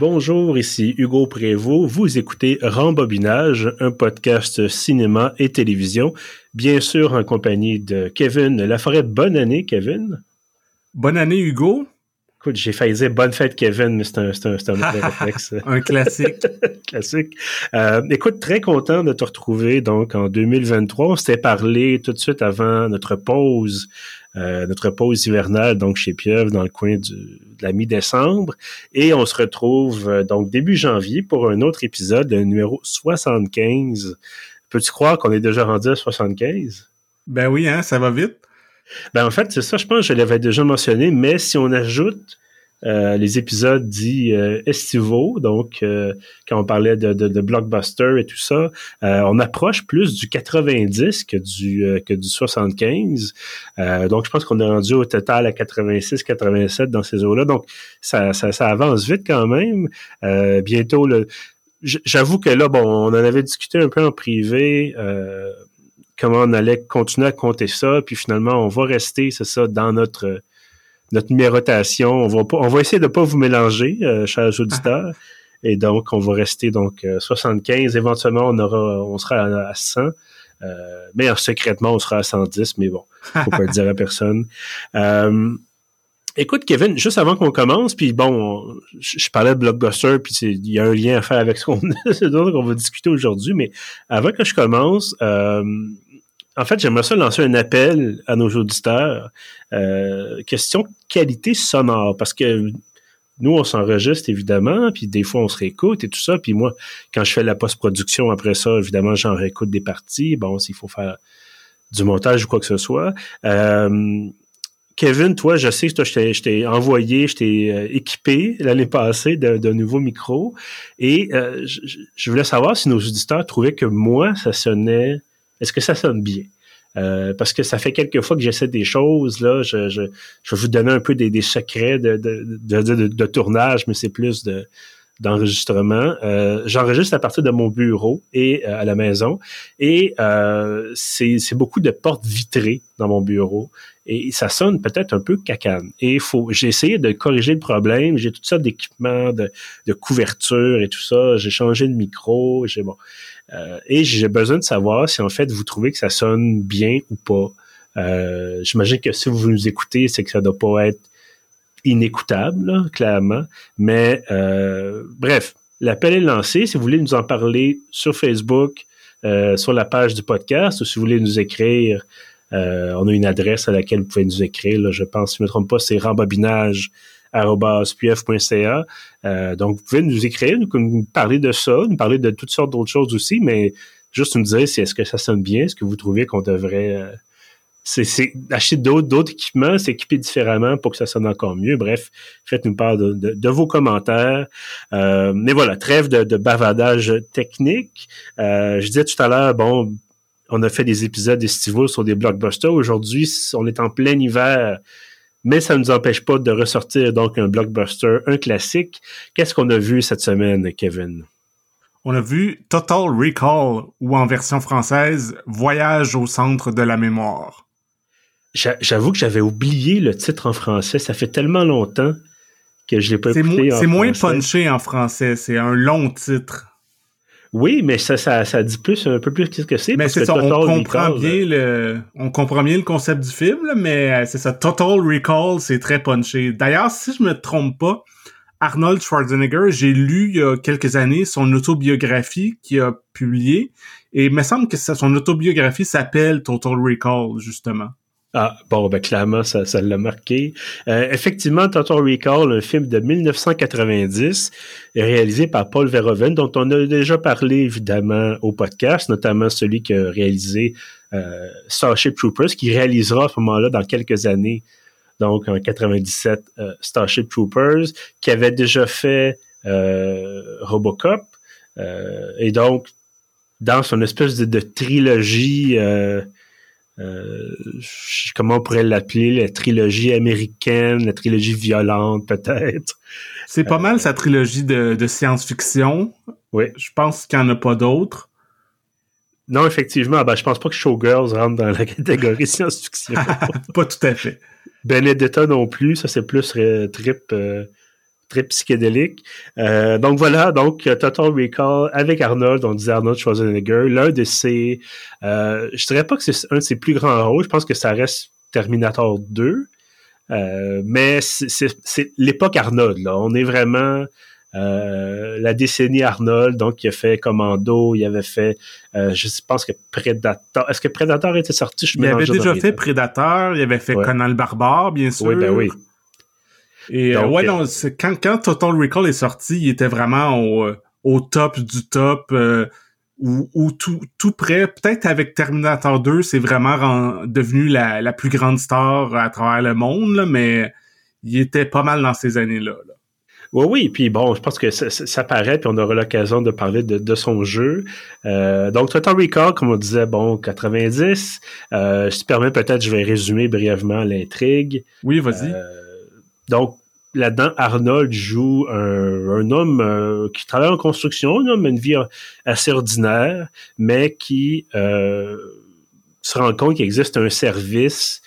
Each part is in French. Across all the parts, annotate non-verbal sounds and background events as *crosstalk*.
Bonjour, ici Hugo Prévost. Vous écoutez Rembobinage, un podcast cinéma et télévision, bien sûr en compagnie de Kevin Laforêt. Bonne année, Kevin. Bonne année, Hugo. Écoute, j'ai failli dire bonne fête, Kevin, mais c'est un, un, un *laughs* réflexe. un classique. *laughs* classique. Euh, écoute, très content de te retrouver donc en 2023. On s'était parlé tout de suite avant notre pause, notre pause hivernale, donc chez Pieuvre, dans le coin du, de la mi-décembre. Et on se retrouve euh, donc début janvier pour un autre épisode, le numéro 75. Peux-tu croire qu'on est déjà rendu à 75? Ben oui, hein, ça va vite. Ben en fait, c'est ça, je pense que je l'avais déjà mentionné, mais si on ajoute euh, les épisodes dits euh, estivaux, donc euh, quand on parlait de, de, de, blockbuster et tout ça, euh, on approche plus du 90 que du que du 75. donc je pense qu'on est rendu au total à 86, 87 dans ces eaux-là. Donc ça, ça, ça, avance vite quand même. bientôt J'avoue que là, bon, on en avait discuté un peu en privé comment on allait continuer à compter ça, puis finalement, on va rester, c'est ça, dans notre notre numérotation. On va pas, on va essayer de pas vous mélanger, euh, chers auditeurs. Et donc, on va rester donc 75. Euh, Éventuellement, on aura, on sera à, 100. Euh, mais secrètement, on sera à 110. Mais bon, faut pas le dire à personne. *laughs* Euh, écoute, Kevin, juste avant qu'on commence, puis bon, je, parlais de Blockbuster, puis il y a un lien à faire avec ce qu'on *laughs* qu'on va discuter aujourd'hui. Mais avant que je commence, euh, en fait, j'aimerais ça lancer un appel à nos auditeurs. Euh, question qualité sonore, parce que nous, on s'enregistre évidemment, puis des fois, on se réécoute et tout ça. Puis moi, quand je fais la post-production après ça, évidemment, j'en réécoute des parties. Bon, s'il faut faire du montage ou quoi que ce soit. Euh, Kevin, toi, je sais que toi, je t'ai envoyé, je t'ai euh, équipé l'année passée d'un nouveau micro. Et euh, je, je, voulais savoir si nos auditeurs trouvaient que moi, ça sonnait est-ce que ça sonne bien? Euh, parce que ça fait quelques fois que j'essaie des choses, là, je, vais vous donner un peu des, des secrets de, de, tournage, mais c'est plus de d'enregistrement. Euh, J'enregistre à partir de mon bureau et euh, à la maison. Et euh, c'est beaucoup de portes vitrées dans mon bureau. Et ça sonne peut-être un peu cacane. Et faut, j'ai essayé de corriger le problème. J'ai tout ça d'équipement, de, de couverture et tout ça. J'ai changé de micro. J'ai bon. Euh, et j'ai besoin de savoir si en fait vous trouvez que ça sonne bien ou pas. Euh, J'imagine que si vous nous écoutez, c'est que ça doit pas être inécoutable, clairement. Mais euh, bref, l'appel est lancé. Si vous voulez nous en parler sur Facebook, euh, sur la page du podcast, ou si vous voulez nous écrire, euh, on a une adresse à laquelle vous pouvez nous écrire. Là, je pense, si je ne me trompe pas, c'est rembobinage euh, donc, vous pouvez nous écrire, nous, parler de ça, nous parler de toutes sortes d'autres choses aussi, mais juste nous dire si est-ce que ça sonne bien, est-ce que vous trouvez qu'on devrait euh, c'est acheter d'autres équipements, s'équiper différemment pour que ça sonne encore mieux. Bref, faites-nous part de, vos commentaires. Euh, mais voilà, trêve de, de bavardage technique. Euh, je disais tout à l'heure, bon, on a fait des épisodes estivaux sur des blockbusters. Aujourd'hui, on est en plein hiver, mais ça ne nous empêche pas de ressortir donc un blockbuster, un classique. Qu'est-ce qu'on a vu cette semaine, Kevin? On a vu Total Recall, ou en version française, Voyage au centre de la mémoire. J'avoue que j'avais oublié le titre en français. Ça fait tellement longtemps que je l'ai pas écouté C'est moins punché en français. C'est un long titre. Oui, mais ça, ça, ça dit plus, un peu plus qu'est-ce que c'est. Mais c'est ça, on comprend bien le, on comprend bien le concept du film, mais euh, c'est ça, Total Recall, c'est très punché. D'ailleurs, si je me trompe pas, Arnold Schwarzenegger, j'ai lu il y a quelques années son autobiographie qu'il a publiée, et il me semble que son autobiographie s'appelle Total Recall, justement. Ah, bon, ben clairement, ça, l'a marqué. Euh, effectivement, Total Recall, un film de 1990, est réalisé par Paul Verhoeven, dont on a déjà parlé évidemment au podcast, notamment celui qui a réalisé euh, Starship Troopers, qui réalisera à ce moment-là dans quelques années, donc en 97, euh, Starship Troopers, qui avait déjà fait Robocop, et donc dans son espèce de trilogie euh, comment on pourrait l'appeler, la trilogie américaine, la trilogie violente peut-être? C'est pas mal sa trilogie de, science-fiction. Oui. Je pense qu'il n'y en a pas d'autres. Non, effectivement, ben, je pense pas que Showgirls rentre dans la catégorie *laughs* science-fiction. *laughs* pas tout à fait. Benedetta non plus, ça c'est plus euh, trip, euh, très psychédélique. Euh, donc voilà, donc Total Recall avec Arnold, on disait Arnold Schwarzenegger, l'un de ses, euh, je dirais pas que c'est un de ses plus grands rôles, je pense que ça reste Terminator 2, euh, mais c'est l'époque Arnold, là. On est vraiment euh, la décennie Arnold, donc il a fait Commando, il avait fait, euh, je pense que Predator. Est-ce que Predator était sorti? Je il avait déjà fait Predator, il avait fait Conan le Barbare, bien sûr. Oui, ben oui. Et euh, ouais, non, quand, quand Total Recall est sorti, il était vraiment au, au top du top, ou, tout, tout près. Peut-être avec Terminator 2, c'est vraiment devenu la, la, plus grande star à travers le monde, là, mais il était pas mal dans ces années-là. Là. Oui, oui, puis bon, je pense que ça, ça, paraît, puis on aura l'occasion de parler de, de son jeu. Euh, donc, Total Recall, comme on disait, bon, 90. Euh, si tu permets, peut-être, je vais résumer brièvement l'intrigue. Oui, vas-y. Euh, donc, là-dedans, Arnold joue un, homme euh, qui travaille en construction, un homme une vie assez ordinaire, mais qui euh, se rend compte qu'il existe un service.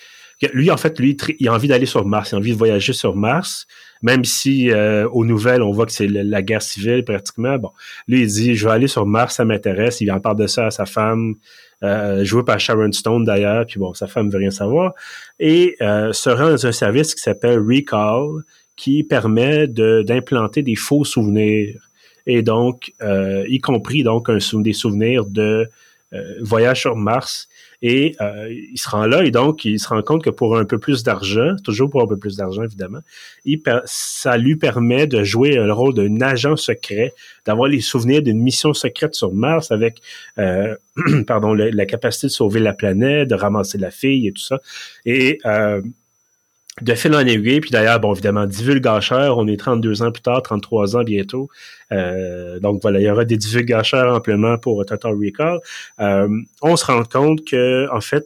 Lui, en fait, lui, il a envie d'aller sur Mars, il a envie de voyager sur Mars, même si euh, aux nouvelles, on voit que c'est la guerre civile pratiquement. Bon, lui, il dit, je vais aller sur Mars, ça m'intéresse. Il en parle de ça à sa femme, euh, joué par Sharon Stone d'ailleurs, puis bon, sa femme veut rien savoir, et euh, se rend dans un service qui s'appelle Recall, qui permet d'implanter des faux souvenirs, et donc, euh, y compris donc des souvenirs de voyage sur Mars. Et euh, il se rend là et donc il se rend compte que pour un peu plus d'argent, toujours pour un peu plus d'argent évidemment, il, ça lui permet de jouer le rôle d'un agent secret, d'avoir les souvenirs d'une mission secrète sur Mars avec, euh, *clears throat* pardon, la capacité de sauver la planète, de ramasser la fille et tout ça. Et euh, de fil en aiguille, puis d'ailleurs, bon, évidemment, divulgacheur, on est 32 ans plus tard, 33 ans bientôt. Euh, donc voilà, il y aura des divulgacheurs amplement pour Total Recall. Euh, on se rend compte que, en fait,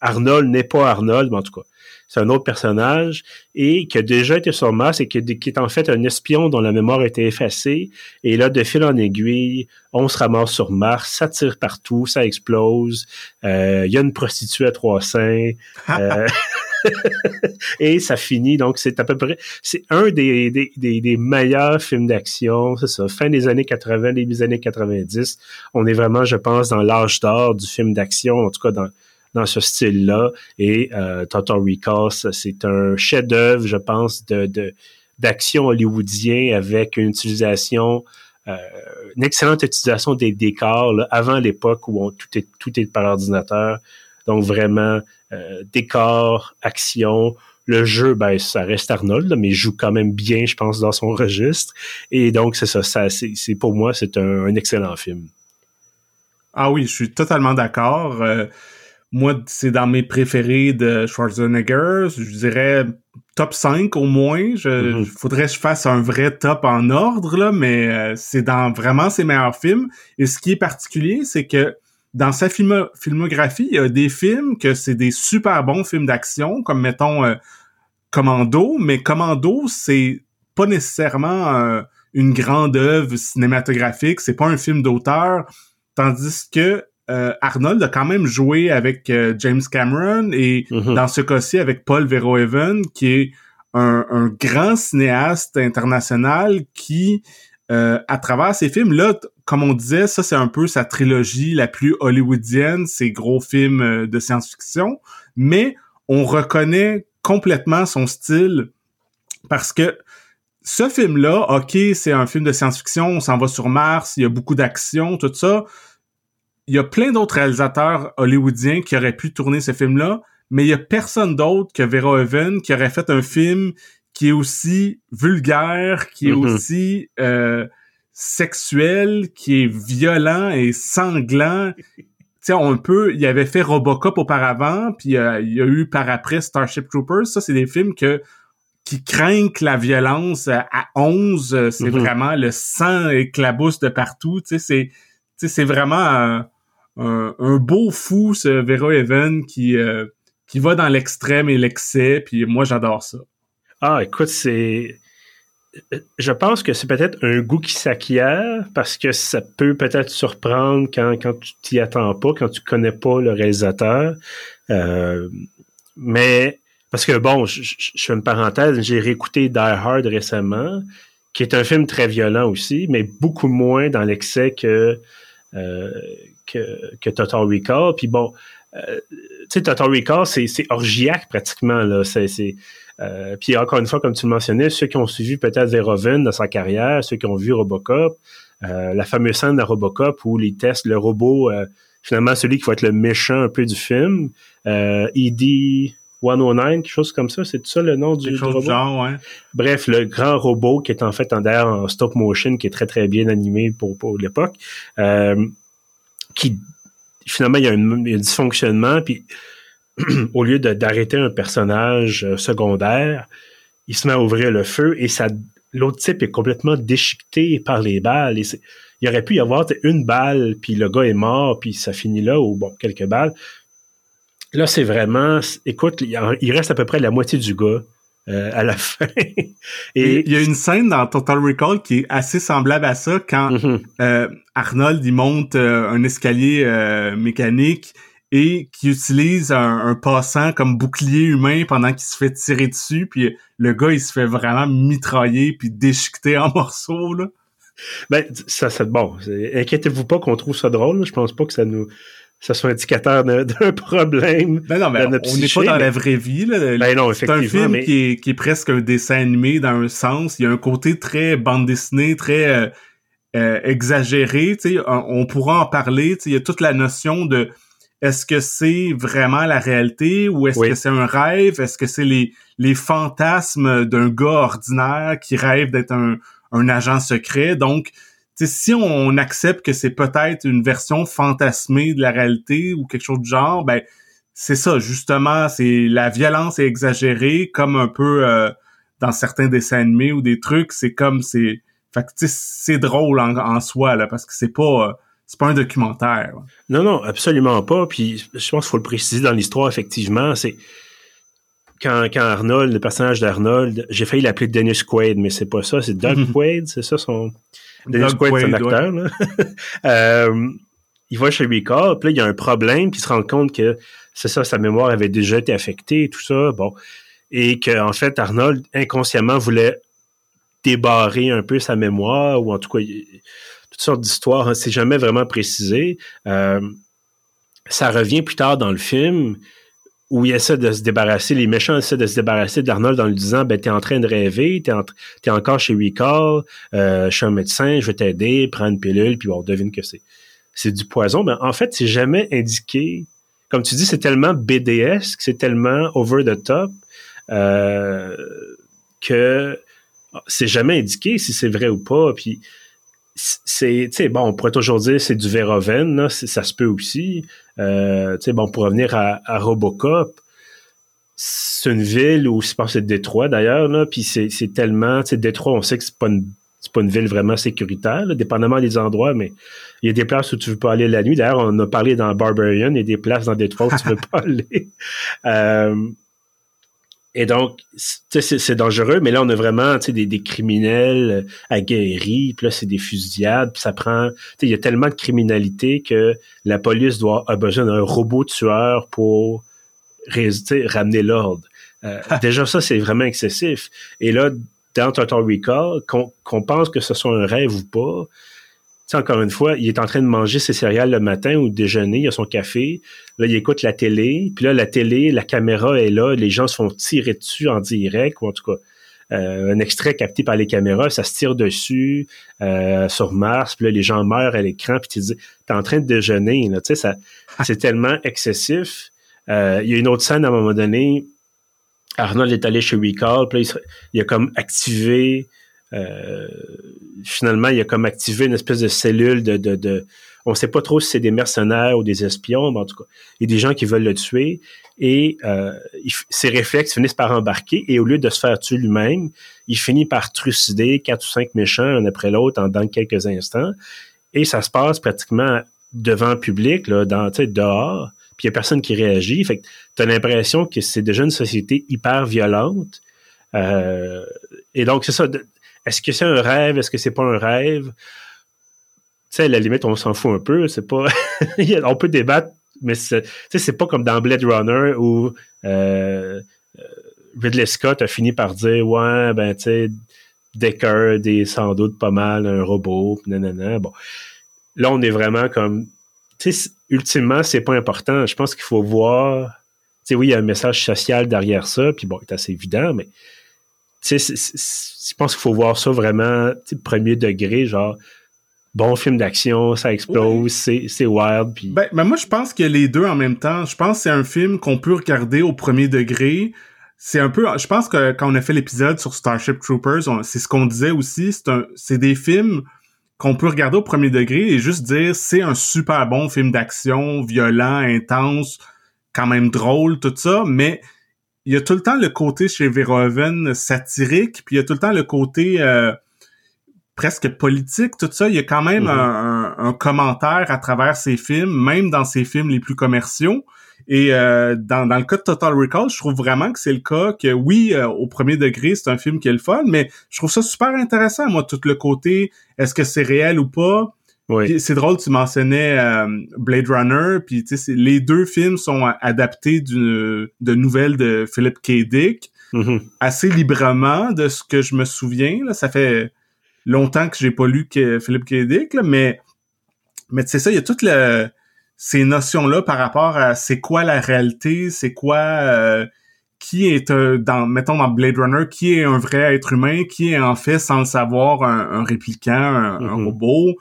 Arnold n'est pas Arnold, mais en tout cas, c'est un autre personnage, et qui a déjà été sur Mars et qui, est en fait un espion dont la mémoire a été effacée. Et là, de fil en aiguille, on se ramasse sur Mars, ça tire partout, ça explose. Euh, il y a une prostituée à trois seins. *laughs* et ça finit, donc c'est à peu près, c'est un des, des, des, meilleurs films d'action, c'est ça, fin des années 80, début des années 90. On est vraiment, je pense, dans l'âge d'or du film d'action, en tout cas dans, dans ce style-là. Et euh, Total Recall, c'est un chef-d'œuvre, je pense, de, d'action hollywoodien avec une utilisation euh, une excellente utilisation des décors avant l'époque où tout est tout est par ordinateur. Donc vraiment euh, décor, action. Le jeu, ben, ça reste Arnold, mais il joue quand même bien, je pense, dans son registre. Et donc, c'est ça, ça c'est pour moi, c'est un, excellent film. Ah oui, je suis totalement d'accord. Euh, moi, c'est dans mes préférés de Schwarzenegger. Je dirais top 5 au moins. Je, mm-hmm. faudrait que je fasse un vrai top en ordre, là, mais euh, c'est dans vraiment ses meilleurs films. Et ce qui est particulier, c'est que dans sa filmographie, il y a des films que c'est des super bons films d'action, comme mettons euh, Commando, mais Commando, c'est pas nécessairement euh, une grande œuvre cinématographique, c'est pas un film d'auteur, tandis que euh, Arnold a quand même joué avec James Cameron et mm-hmm. dans ce cas-ci avec Paul Verhoeven, qui est un, un grand cinéaste international qui à travers ces films-là, comme on disait, ça c'est un peu sa trilogie la plus hollywoodienne, ses gros films euh, de science-fiction, mais on reconnaît complètement son style parce que ce film-là, ok, c'est un film de science-fiction, on s'en va sur Mars, il y a beaucoup d'action, tout ça. Il y a plein d'autres réalisateurs hollywoodiens qui auraient pu tourner ce film-là, mais il y a personne d'autre que Vera Even qui aurait fait un film qui est aussi vulgaire, qui est mm-hmm. aussi euh, sexuel, qui est violent et sanglant. tu sais, on peut, il avait fait Robocop auparavant, puis euh, il y a eu par après Starship Troopers. Ça, c'est des films que qui craignent la violence à 11. C'est mm-hmm. vraiment le sang éclabousse de partout. Tu sais, c'est, c'est vraiment un, un, beau fou, ce Vera Evan, qui, euh, qui va dans l'extrême et l'excès. Puis moi, j'adore ça. Ah, écoute, c'est. Je pense que c'est peut-être un goût qui s'acquiert parce que ça peut peut-être surprendre quand, quand tu t'y attends pas, quand tu connais pas le réalisateur. Euh, mais parce que bon, je, fais une parenthèse, j'ai réécouté Die Hard récemment, qui est un film très violent aussi, mais beaucoup moins dans l'excès que, euh, que, que Total Recall. Puis bon, euh, tu sais, Total Recall, c'est, orgiaque pratiquement. Là. Euh, puis encore une fois, comme tu le mentionnais, ceux qui ont suivi peut-être Verhoeven dans sa carrière, ceux qui ont vu Robocop, euh, la fameuse scène de Robocop où les tests le robot, euh, finalement celui qui va être le méchant un peu du film, euh, ED 109, quelque chose comme ça, c'est ça le nom du, robot? Genre, ouais. Bref, le grand robot qui est en fait en d'air en stop motion, qui est très très bien animé pour, pour l'époque, euh, qui finalement il y, a un, dysfonctionnement, puis *clears throat* au lieu d'arrêter un personnage euh, secondaire, il se met à ouvrir le feu et l'autre type est complètement déchiqueté par les balles. Il aurait pu y avoir une balle, puis le gars est mort, puis ça finit là, ou bon, quelques balles. Là, c'est vraiment, écoute, il reste à peu près la moitié du gars. Euh, à la *laughs* fin. et il y a une scène dans Total Recall qui est assez semblable à ça quand mm-hmm. euh, Arnold il monte un escalier mécanique et qui utilise un, passant comme bouclier humain pendant qu'il se fait tirer dessus, puis le gars, il se fait vraiment mitrailler puis déchiqueter en *laughs* morceaux, là. Ben, ça, c'est bon. Inquiétez-vous pas qu'on trouve ça drôle. Je pense pas que ça nous ça soit indicateur d'un problème. Ben non, mais on n'est pas dans la vraie vie. Là. Ben non, c'est un film qui, est, qui est presque un dessin animé dans un sens. Il y a un côté très bande dessinée, très euh, euh, exagéré. On, on pourra en parler. Il y a toute la notion de est-ce que c'est vraiment la réalité ou est-ce que c'est un rêve? Est-ce que c'est les, les fantasmes d'un gars ordinaire qui rêve d'être un, un agent secret? Donc, si on accepte que c'est peut-être une version fantasmée de la réalité ou quelque chose du genre, ben c'est ça, justement, c'est la violence est exagérée, comme un peu euh, dans certains dessins animés ou des trucs, c'est comme c'est. Fait c'est drôle en, en, soi, là, parce que c'est pas c'est pas un documentaire. Non, non, absolument pas. Puis je pense qu'il faut le préciser dans l'histoire, effectivement. C'est quand, quand Arnold, le personnage d'Arnold, j'ai failli l'appeler Dennis Quaid, mais c'est pas ça, c'est Doug *laughs* Quaid, c'est ça son. Dennis Quaid, c'est un acteur. Là. *laughs* euh, il va chez Ricard, puis là, il y a un problème, puis il se rend compte que c'est ça, sa mémoire avait déjà été affectée, tout ça, bon. Et qu'en en fait, Arnold, inconsciemment, voulait débarrer un peu sa mémoire, ou en tout cas, toutes sortes d'histoires. Hein, c'est jamais vraiment précisé. Euh, ça revient plus tard dans le film où il essaie de se débarrasser, les méchants essaient de se débarrasser d'Arnold en lui disant ben t'es en train de rêver, t'es, es encore chez Recall, euh, je suis un médecin, je vais t'aider, prends une pilule, puis on devine que c'est c'est du poison. Mais en fait, c'est jamais indiqué. Comme tu dis, c'est tellement BDS, c'est tellement over the top euh, que c'est jamais indiqué si c'est vrai ou pas. Puis c'est, tu sais, bon, on pourrait toujours dire c'est du Verhoeven, là, ça se peut aussi. Euh, tu sais, bon, pour revenir à, Robocop, c'est une ville où, je pense que c'est Détroit d'ailleurs, là, puis c'est, tellement, tu sais, Détroit, on sait que c'est pas une c'est pas une ville vraiment sécuritaire, dépendamment des endroits, mais il y a des places où tu veux pas aller la nuit. D'ailleurs, on a parlé dans Barbarian, il y a des places dans Détroit où tu veux pas *laughs* aller. Euh, et donc, c'est dangereux, mais là, on a vraiment des, des criminels euh, aguerris, puis là, c'est des fusillades, puis ça prend... Il y a tellement de criminalité que la police doit a besoin d'un robot tueur pour ramener l'ordre. Euh, *laughs* déjà, ça, c'est vraiment excessif. Et là, dans Total Recall, qu'on pense que ce soit un rêve ou pas, encore une fois, il est en train de manger ses céréales le matin ou déjeuner, il a son café, là, il écoute la télé, puis là, la télé, la caméra est là, les gens se font tirer dessus en direct, ou en tout cas, euh, un extrait capté par les caméras, ça se tire dessus euh, sur Mars, puis là, les gens meurent à l'écran, puis tu dis, t'es en train de déjeuner, tu sais, ça, c'est tellement excessif. Euh, il y a une autre scène à un moment donné, Arnold est allé chez Recall, puis là, il, a comme activé euh, finalement, il a comme activé une espèce de cellule de, de, de on sait pas trop si c'est des mercenaires ou des espions, mais en tout cas, il y a des gens qui veulent le tuer et euh, ses réflexes finissent par embarquer et au lieu de se faire tuer lui-même, il finit par trucider quatre ou cinq méchants un après l'autre en dans quelques instants et ça se passe pratiquement devant le public, là, dans, dehors, puis il y a personne qui réagit. Fait que tu as l'impression que c'est déjà une société hyper violente. Euh, et donc, c'est ça. Est-ce que c'est un rêve? Est-ce que c'est pas un rêve? Tu sais, à la limite, on s'en fout un peu. C'est pas. *laughs* on peut débattre, mais c'est, pas comme dans Blade Runner où euh, euh, Ridley Scott a fini par dire ouais ben tu sais Deckard est sans doute pas mal un robot nanana bon là on est vraiment comme tu sais ultimement c'est pas important je pense qu'il faut voir tu sais oui il y a un message social derrière ça puis bon c'est assez évident mais tu sais je pense qu'il faut voir ça vraiment premier degré genre bon film d'action, ça explose, c'est wild. Puis... Ben, ben, moi, je pense que les deux en même temps. Je pense que c'est un film qu'on peut regarder au premier degré. C'est un peu, je pense que quand on a fait l'épisode sur Starship Troopers, c'est ce qu'on disait aussi. C'est des films qu'on peut regarder au premier degré et juste dire c'est un super bon film d'action, violent, intense, quand même drôle, tout ça, mais il y a tout le temps le côté chez Verhoeven satirique, puis il y a tout le temps le côté euh, presque politique, tout ça. Il y a quand même mm-hmm. un, commentaire à travers ces films, même dans ces films les plus commerciaux. Et euh, dans, dans le cas de Total Recall, je trouve vraiment que c'est le cas que oui, euh, au premier degré, c'est un film qui est le fun, mais je trouve ça super intéressant, moi, tout le côté, est-ce que c'est réel ou pas? Oui. C'est drôle, tu mentionnais euh, Blade Runner, puis les deux films sont adaptés de nouvelles de Philip K. Dick, mm-hmm. assez librement de ce que je me souviens. Là, ça fait longtemps que j'ai pas lu que Philippe K. mais mais c'est ça, il y a toutes ces notions-là par rapport à c'est quoi la réalité, c'est quoi euh, qui est dans mettons dans Blade Runner, qui est un vrai être humain, qui est en fait sans le savoir un, répliquant, un, mm-hmm. robot.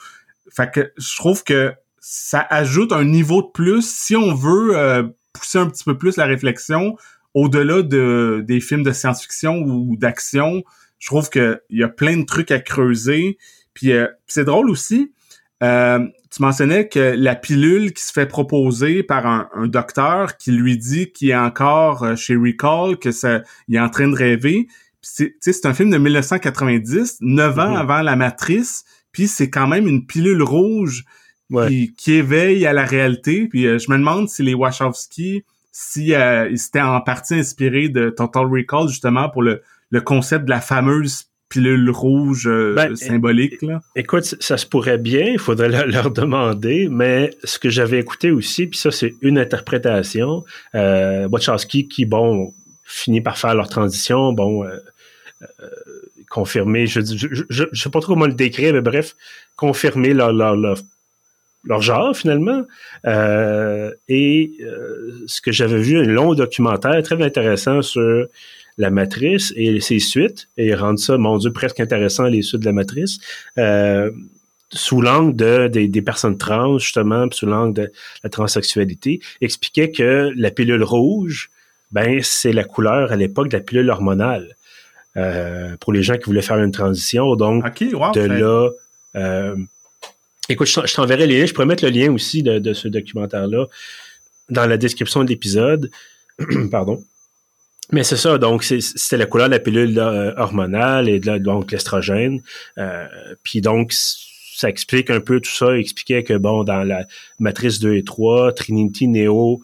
Fait que je trouve que ça ajoute un niveau de plus si on veut euh, pousser un petit peu plus la réflexion au-delà de des films de science-fiction ou d'action je trouve qu'il y a plein de trucs à creuser. Puis euh, c'est drôle aussi. Euh, tu mentionnais que la pilule qui se fait proposer par un, docteur qui lui dit qu'il est encore euh, chez Recall, que ça, il est en train de rêver. C'est un film de 1990, neuf ans mm-hmm. avant La Matrice, puis c'est quand même une pilule rouge qui, qui, éveille à la réalité. Puis je me demande si les Wachowski, si ils s'étaient en partie inspirés de Total Recall justement pour le, le concept de la fameuse pilule rouge euh, ben, symbolique. Là. Écoute, ça se pourrait bien, il faudrait *laughs* leur demander, mais ce que j'avais écouté aussi, puis ça c'est une interprétation, euh, Wachowski qui, bon, finit par faire leur transition, bon, euh, euh confirmer, je, je, sais pas trop comment le décrire, mais bref, confirmer leur, leur, leur, genre finalement. Euh, et ce que j'avais vu, un long documentaire très intéressant sur la matrice et ses suites, et rendre ça, mon Dieu, presque intéressant, les suites de la matrice, euh, sous l'angle de, des, personnes trans, justement, sous l'angle de la transsexualité, expliquait que la pilule rouge, ben, c'est la couleur à l'époque de la pilule hormonale. Euh, pour les gens qui voulaient faire une transition. Donc, de là... Euh, écoute, je t'enverrai les liens. Je pourrais mettre le lien aussi de, de ce documentaire-là dans la description de l'épisode. *clears throat* Pardon. Mais c'est ça, donc c'était la couleur de la pilule euh, hormonale et de donc l'estrogène. Euh, puis donc, ça explique un peu tout ça. Expliquait que, bon, dans la matrice 2 et 3, Trinity Neo,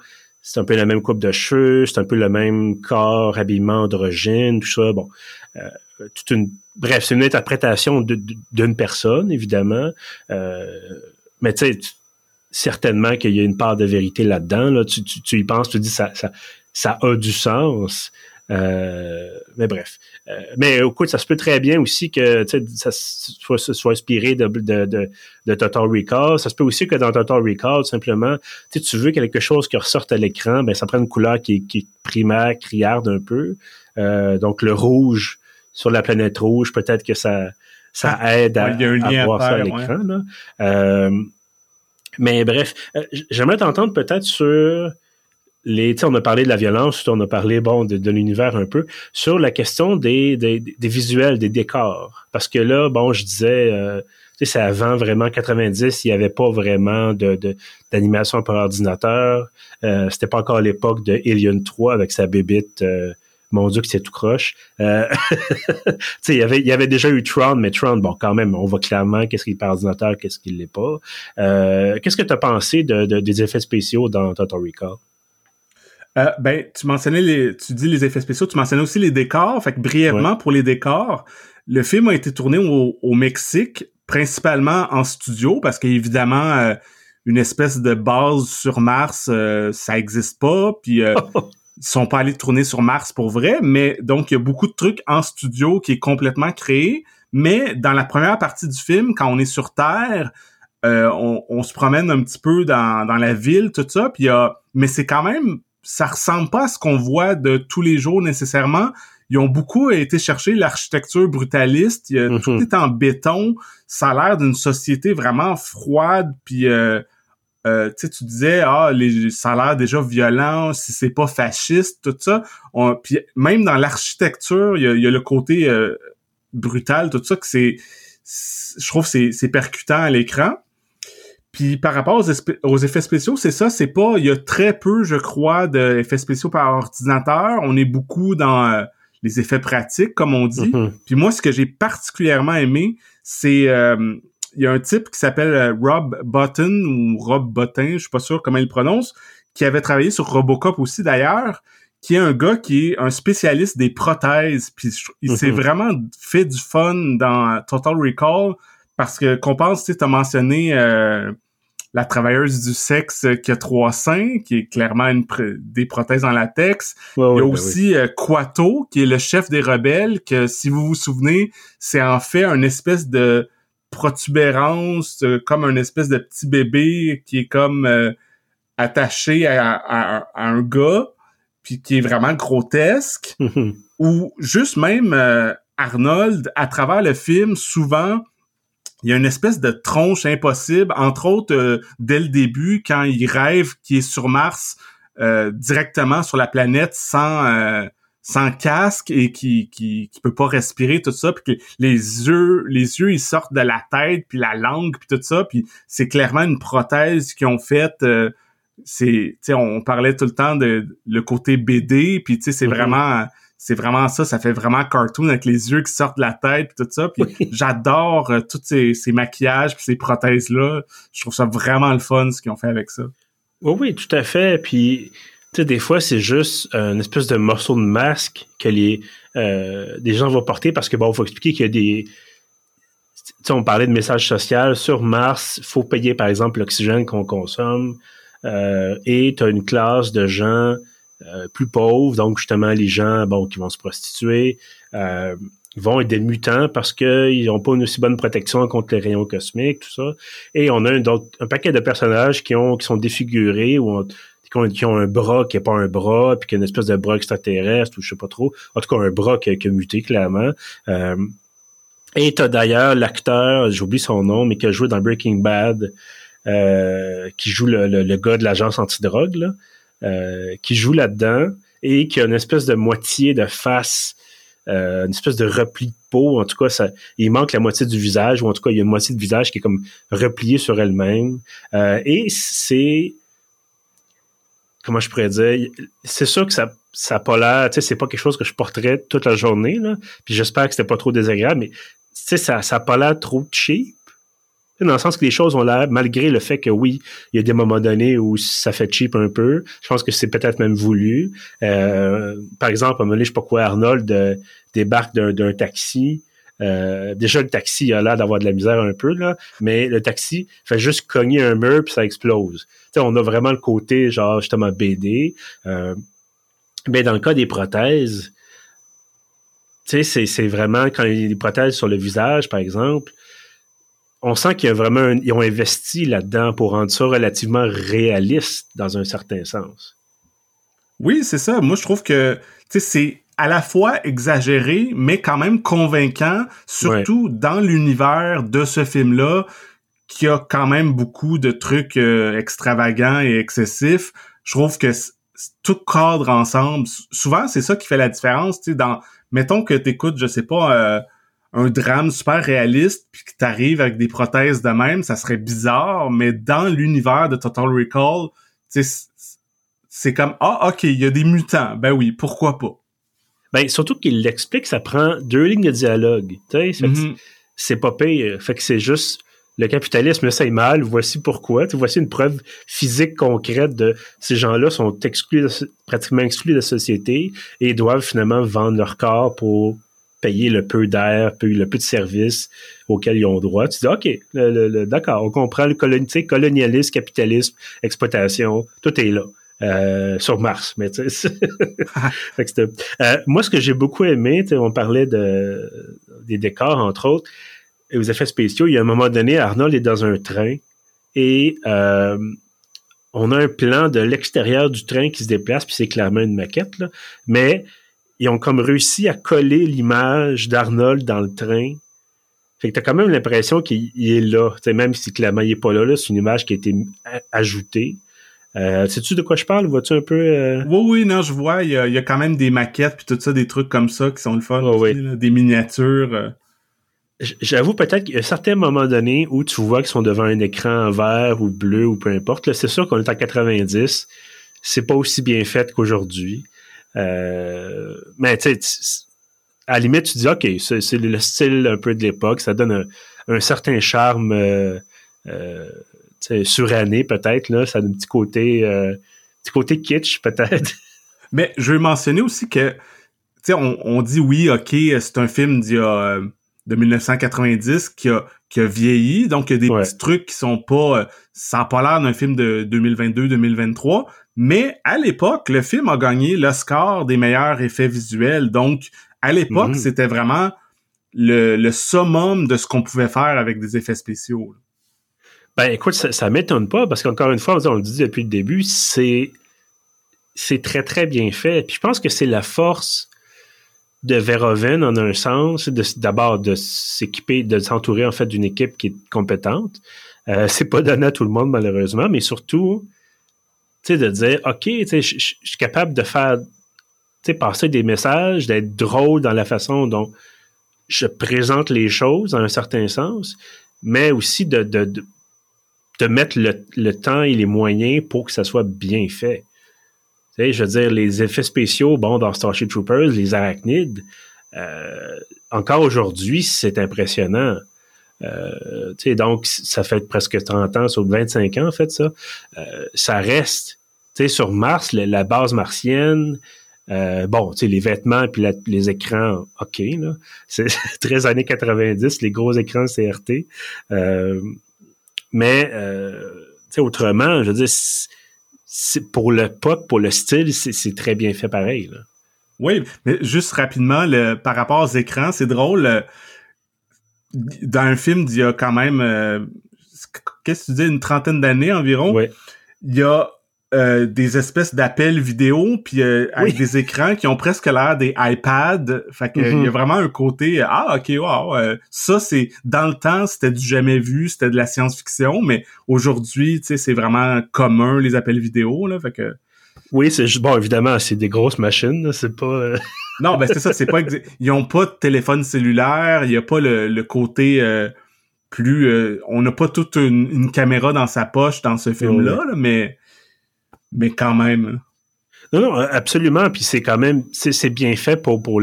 c'est un peu la même coupe de cheveux, c'est un peu le même corps, habillement androgyne, tout ça. Bon, euh, toute une... Bref, c'est une interprétation d'une personne, évidemment. Euh, mais tu sais, certainement qu'il y a une part de vérité là-dedans. Là. Tu, tu, tu, y penses, tu dis ça, ça, ça a du sens. Euh, mais bref. Euh, mais écoute, ça se peut très bien aussi que ça soit, soit inspiré de, de, de, Total Recall. Ça se peut aussi que dans Total Recall, simplement, tu veux quelque chose qui ressorte à l'écran, ben ça prend une couleur qui, qui est primaire, criarde un peu. Euh, donc le rouge sur la planète rouge, peut-être que ça, ça ah, aide à, voir ça à l'écran. mais bref, j'aimerais t'entendre peut-être sur on a parlé de la violence, on a parlé bon de, l'univers un peu sur la question des, des, visuels, des décors, parce que là, bon, je disais, euh, tu sais, c'est avant vraiment 90, il n'y avait pas vraiment de d'animation par ordinateur. Euh, c'était pas encore l'époque de Alien 3 avec sa bébite. Euh, mon Dieu, que c'est tout croche. Euh, *laughs* il y avait, y avait déjà eu Tron, mais Tron, bon, quand même, on voit clairement qu'est-ce qui est par ordinateur, qu'est-ce qui l'est pas. Euh, qu'est-ce que tu as pensé de, des effets spéciaux dans Total Recall? Euh, ben, tu mentionnais les, tu dis les effets spéciaux, tu mentionnais aussi les décors. Fait que brièvement pour les décors, le film a été tourné au, Mexique, principalement en studio, parce qu'évidemment, euh, une espèce de base sur Mars, euh, ça existe pas. Puis *laughs* ils sont pas allés tourner sur Mars pour vrai, mais donc il y a beaucoup de trucs en studio qui est complètement créé. Mais dans la première partie du film, quand on est sur Terre, euh, on, se promène un petit peu dans, dans la ville, tout ça. Puis y a, mais c'est quand même, ça ressemble pas à ce qu'on voit de tous les jours nécessairement. Ils ont beaucoup été chercher l'architecture brutaliste. Mm-hmm. Tout est en béton. Ça a l'air d'une société vraiment froide. Puis euh, euh, tu disais ah les ça a l'air déjà violent si c'est pas fasciste tout ça puis même dans l'architecture il y a, le côté euh, brutal tout ça que c'est je trouve c'est c'est percutant à l'écran puis par rapport aux, effets spéciaux c'est ça c'est pas il y a très peu je crois d'effets spéciaux par ordinateur on est beaucoup dans euh, les effets pratiques comme on dit mm-hmm. puis moi ce que j'ai particulièrement aimé c'est il y a un type qui s'appelle euh, Rob Button ou Rob Bottin, je suis pas sûr comment il prononce, qui avait travaillé sur Robocop aussi d'ailleurs, qui est un gars qui est un spécialiste des prothèses. Puis il s'est mhm. vraiment fait du fun dans Total Recall parce que qu'on pense, tu as mentionné euh, la travailleuse du sexe qui a trois seins, qui est clairement une des prothèses en latex. il y a ben aussi euh, Quato, qui est le chef des rebelles, que si vous vous souvenez, c'est en fait un espèce de protubérance, euh, comme un espèce de petit bébé qui est comme euh, attaché à, un gars, puis qui est vraiment grotesque. *laughs* ou juste même euh, Arnold, à travers le film, souvent, il y a une espèce de tronche impossible, entre autres dès le début, quand il rêve qu'il est sur Mars directement sur la planète sans sans casque et qui, qui, qui peut pas respirer tout ça puis que les yeux les yeux ils sortent de la tête puis la langue puis tout ça puis c'est clairement une prothèse qu'ils ont faite euh, c'est tu sais on parlait tout le temps de le côté BD puis tu sais c'est mm-hmm. vraiment c'est vraiment ça ça fait vraiment cartoon avec les yeux qui sortent de la tête puis tout ça puis *laughs* j'adore euh, tous ces, ces maquillages puis ces prothèses là je trouve ça vraiment le fun ce qu'ils ont fait avec ça oui oui tout à fait puis tu sais, des fois, c'est juste une espèce de morceau de masque que les, euh, des gens vont porter parce que, bon, il faut expliquer qu'il y a des. Tu sais, on parlait de message social. Sur Mars, il faut payer, par exemple, l'oxygène qu'on consomme. Euh, et tu as une classe de gens euh, plus pauvres, donc justement les gens bon, qui vont se prostituer, vont être des mutants parce qu'ils n'ont pas une aussi bonne protection contre les rayons cosmiques, tout ça. Et on a un, un paquet de personnages qui, ont, qui sont défigurés ou ont, qui ont, un bras qui n'est pas un bras, puis qui a une espèce de bras extraterrestre, ou je sais pas trop. En tout cas, un bras qui, a muté, clairement. Euh, et tu as d'ailleurs l'acteur, j'oublie son nom, mais qui a joué dans Breaking Bad, euh, qui joue le, le, gars de l'agence antidrogue, là, euh, qui joue là-dedans, et qui a une espèce de moitié de face, euh, une espèce de repli de peau. En tout cas, ça, il manque la moitié du visage, ou en tout cas, il y a une moitié de visage qui est comme repliée sur elle-même. Euh, et c'est comment je pourrais dire, c'est sûr que ça ça n'a pas l'air, tu sais, c'est pas quelque chose que je porterais toute la journée, là. Puis j'espère que c'était pas trop désagréable, mais tu sais, ça n'a pas l'air trop cheap. Dans le sens que les choses ont l'air, malgré le fait que oui, il y a des moments donnés où ça fait cheap un peu, je pense que c'est peut-être même voulu. Euh, par exemple, à un moment je sais pas quoi, Arnold euh, débarque d'un taxi, euh, déjà, le taxi a l'air d'avoir de la misère un peu, là, mais le taxi fait juste cogner un mur puis ça explose. sais, on a vraiment le côté, genre, justement, BD. Euh, mais dans le cas des prothèses, c'est vraiment quand il y a des prothèses sur le visage, par exemple, on sent qu'il y a vraiment ils ont investi là-dedans pour rendre ça relativement réaliste dans un certain sens. Oui, c'est ça. Moi, je trouve que tu c'est à la fois exagéré, mais quand même convaincant, surtout dans l'univers de ce film-là, qui a quand même beaucoup de trucs euh, extravagants et excessifs. Je trouve que tout cadre ensemble. Souvent, c'est ça qui fait la différence. Tu dans, mettons que t'écoutes, je sais pas, euh, un drame super réaliste, puis que t'arrives avec des prothèses de même, ça serait bizarre. Mais dans l'univers de Total Recall, c'est comme ah ok, il y a des mutants. Ben oui, pourquoi pas. Ben, surtout qu'il l'explique, ça prend deux lignes de dialogue. Mm-hmm. C'est pas pire. Fait que c'est juste le capitalisme ça est mal, voici pourquoi. voici une preuve physique concrète de ces gens-là sont exclus, pratiquement exclus de la société et doivent finalement vendre leur corps pour payer le peu d'air, le peu de services auxquels ils ont droit. Tu dis, OK, d'accord, on comprend le colonialisme, capitalisme, exploitation, tout est là. euh, sur Mars. Mais *laughs* euh, moi, ce que j'ai beaucoup aimé, on parlait de des décors entre autres et aux effets spéciaux. Il y a un moment donné, Arnold est dans un train et euh, on a un plan de l'extérieur du train qui se déplace, puis c'est clairement une maquette, là, mais ils ont comme réussi à coller l'image d'Arnold dans le train. Fait que t'as quand même l'impression qu'il est là. même si clairement il est pas là, là c'est une image qui a été ajoutée. Euh, Sais-tu de quoi je parle? Vois-tu un peu? Euh? Oui, oui, non, je vois. Il y, a, quand même des maquettes puis tout ça, des trucs comme ça qui sont le fun. des miniatures. Euh. J'avoue peut-être qu'il y a un certain moment donné où tu vois qu'ils sont devant un écran vert ou bleu ou peu importe. C'est sûr qu'on est en 90. C'est pas aussi bien fait qu'aujourd'hui. Euh, mais tu sais, à la limite, tu dis, OK, c'est le style un peu de l'époque. Ça donne un, certain charme euh, euh, suranné, peut-être. Là. Ça a un petit côté, euh, petit côté kitsch, *laughs* peut-être. Mais je veux mentionner aussi que, tu sais, on, on, dit oui, OK, c'est un film d'il y a de 1990 qui a, qui a vieilli. Donc, il y a des petits trucs qui sont pas... Euh, ça n'a pas l'air d'un film de 2022-2023. Mais à l'époque, le film a gagné l'Oscar des meilleurs effets visuels. Donc, à l'époque, mhm. c'était vraiment le, le, summum de ce qu'on pouvait faire avec des effets spéciaux. Ben écoute, ça, ça m'étonne pas parce qu'encore une fois, on le dit depuis le début, c'est c'est très très bien fait. Puis je pense que c'est la force de Verhoeven en un sens, d'abord de, s'équiper, de s'entourer en fait d'une équipe qui est compétente. Euh, *laughs* c'est pas donné à tout le monde malheureusement, mais surtout, de dire, ok, je suis capable de faire, tu passer des messages, d'être drôle dans la façon dont je présente les choses en un certain sens, mais aussi de, de, de, mettre le, le temps et les moyens pour que ça soit bien fait je veux dire, les effets spéciaux, bon, dans Starship Troopers, les arachnides, euh, encore aujourd'hui, c'est impressionnant. Euh, donc, ça fait presque 30 ans, sur 25 ans, en fait, ça. Euh, ça reste. Sais, sur Mars, la, base martienne, euh, bon, tu sais, les vêtements puis les écrans, OK, là. C'est *laughs* très années 90, les gros écrans CRT. Euh, mais, euh, tu sais, autrement, je veux dire, pour le pop, pour le style, c'est très bien fait pareil. Oui, mais juste rapidement, le, par rapport aux écrans, c'est drôle. Dans un film d'il y a quand même, qu'est-ce que tu dis, une trentaine d'années environ, il y a euh, des espèces d'appels vidéo puis euh, avec des écrans qui ont presque l'air des iPads. Fait que il y a mm-hmm. vraiment un côté ah ok wow euh, ça c'est dans le temps c'était du jamais vu c'était de la science-fiction mais aujourd'hui tu sais c'est vraiment commun les appels vidéo là fait que oui c'est bon évidemment c'est des grosses machines c'est pas *laughs* non ben c'est ça c'est pas ils ont pas de téléphone cellulaire il y a pas le, côté plus on n'a pas toute une, caméra dans sa poche dans ce film là mais mais quand même. Non, non, absolument. Puis c'est quand même, c'est bien fait pour, pour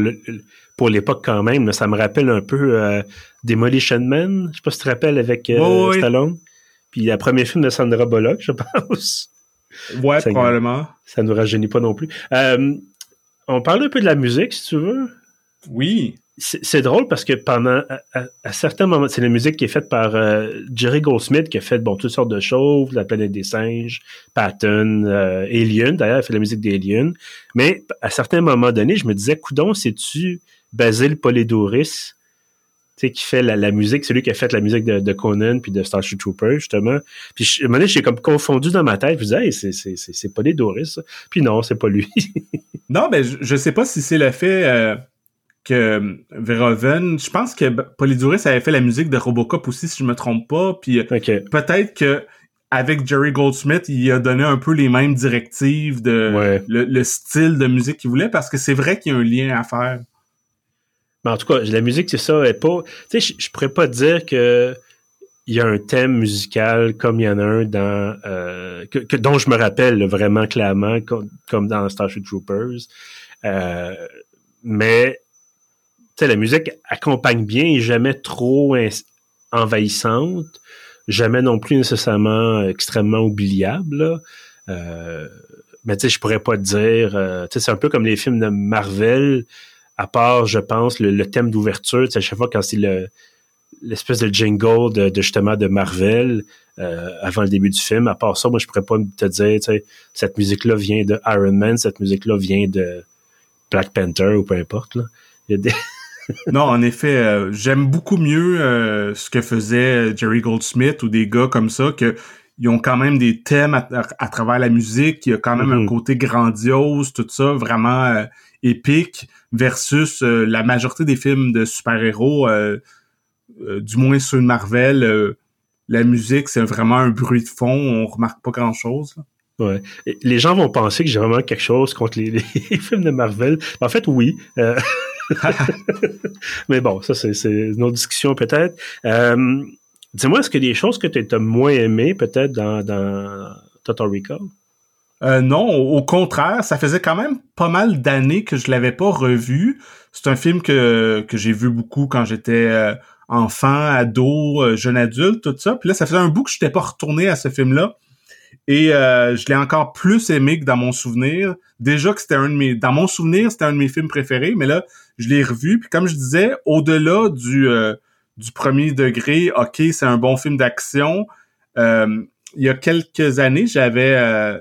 pour l'époque quand même. Ça me rappelle un peu euh, Demolition Man. Je sais pas si tu te rappelles avec euh, Stallone. Puis le premier film de Sandra Bullock, je *laughs* pense. Ouais, probablement. Ça ne nous rajeunit pas non plus. Euh, on parle un peu de la musique, si tu veux. Oui c'est drôle parce que pendant à, certains moments, c'est la musique qui est faite par euh, Jerry Goldsmith qui a fait bon toutes sortes de choses, La planète des singes, Patton, euh, Alien. D'ailleurs, il fait la musique d'Alien. Mais à certains moments donnés, je me disais, coudon, c'est-tu Basil Polidoris tu qui fait la, musique, c'est lui qui a fait la musique de, Conan puis de Starship Troopers, justement. Puis à un moment donné, j'ai comme confondu dans ma tête, je me disais, hey, c'est Polidoris, Puis non, c'est pas lui. *laughs* non, mais je, je sais pas si c'est le fait... Euh, que euh, Verhoeven, je pense que Polyduris avait fait la musique de Robocop aussi, si je me trompe pas. Puis euh, peut-être que avec Jerry Goldsmith, il a donné un peu les mêmes directives de le, style de musique qu'il voulait, parce que c'est vrai qu'il y a un lien à faire. Mais en tout cas, la musique, c'est ça, est pas. Tu sais, je pourrais pas dire que il y a un thème musical comme il y en a un dans euh, que, dont je me rappelle vraiment clairement comme, dans Starship Troopers. mais sais, la musique accompagne bien et jamais trop envahissante, jamais non plus nécessairement extrêmement oubliable. Euh, mais tu sais, je pourrais pas te dire. Euh, tu sais, c'est un peu comme les films de Marvel, à part, je pense, le, thème d'ouverture. Tu sais, à chaque fois quand c'est le l'espèce de jingle de, justement de Marvel euh, avant le début du film. À part ça, moi, je pourrais pas te dire, tu sais, cette musique-là vient de Iron Man, cette musique-là vient de Black Panther ou peu importe. Là. Non, en effet, euh, j'aime beaucoup mieux euh, ce que faisait Jerry Goldsmith ou des gars comme ça que ils ont quand même des thèmes à, travers la musique, il y a quand même un mm-hmm. côté grandiose, tout ça, vraiment épique, versus la majorité des films de super-héros euh, du moins ceux de Marvel, euh, la musique, c'est vraiment un bruit de fond, on remarque pas grand-chose. Ouais. les gens vont penser que j'ai vraiment quelque chose contre les, *laughs* films de Marvel. En fait, oui. Euh, *laughs* mais bon, ça, c'est une autre discussion peut-être. Dis-moi, est-ce qu'il y a des choses que tu as moins aimées peut-être dans, dans Total Recall? non, au contraire, ça faisait quand même pas mal d'années que je l'avais pas revu. C'est un film que, que j'ai vu beaucoup quand j'étais enfant, ado, euh, jeune adulte, tout ça. Puis là, ça faisait un bout que je n'étais pas retourné à ce film-là. Et euh, je l'ai encore plus aimé que dans mon souvenir. Déjà que c'était un de mes... Dans mon souvenir, c'était un de mes films préférés, mais là, je l'ai revu. Puis comme je disais, au-delà du, euh, du premier degré, OK, c'est un bon film d'action. il y a quelques années, j'avais,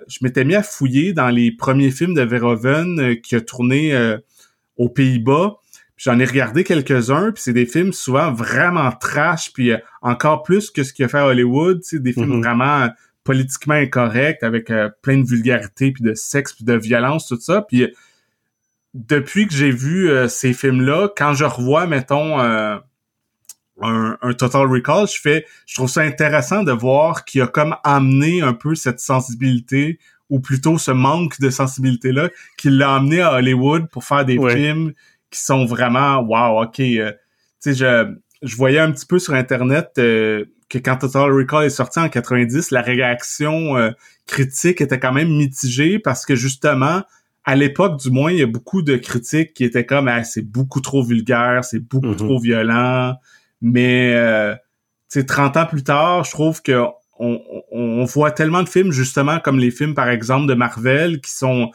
je m'étais mis à fouiller dans les premiers films de Verhoeven qui a tourné aux Pays-Bas. J'en ai regardé quelques-uns, puis c'est des films souvent vraiment trash, puis euh, encore plus que ce qu'il a fait à Hollywood, c'est des films mm-hmm. vraiment politiquement incorrects, avec euh, plein de vulgarité, puis de sexe, puis de violence, tout ça. Puis euh, depuis que j'ai vu ces films-là, quand je revois, mettons, un, un, Total Recall, je fais, je trouve ça intéressant de voir qu'il a comme amené un peu cette sensibilité ou plutôt ce manque de sensibilité-là, qu'il l'a amené à Hollywood pour faire des films qui sont vraiment wow, ok. Euh, tu sais, je, je voyais un petit peu sur internet euh, que quand Total Recall est sorti en 90, la réaction euh, critique était quand même mitigée parce que justement, à l'époque du moins, il y a beaucoup de critiques qui étaient comme ah, c'est beaucoup trop vulgaire, c'est beaucoup mm-hmm. trop violent. Mais tu sais, 30 ans plus tard, je trouve que on, on, voit tellement de films justement comme les films par exemple de Marvel qui sont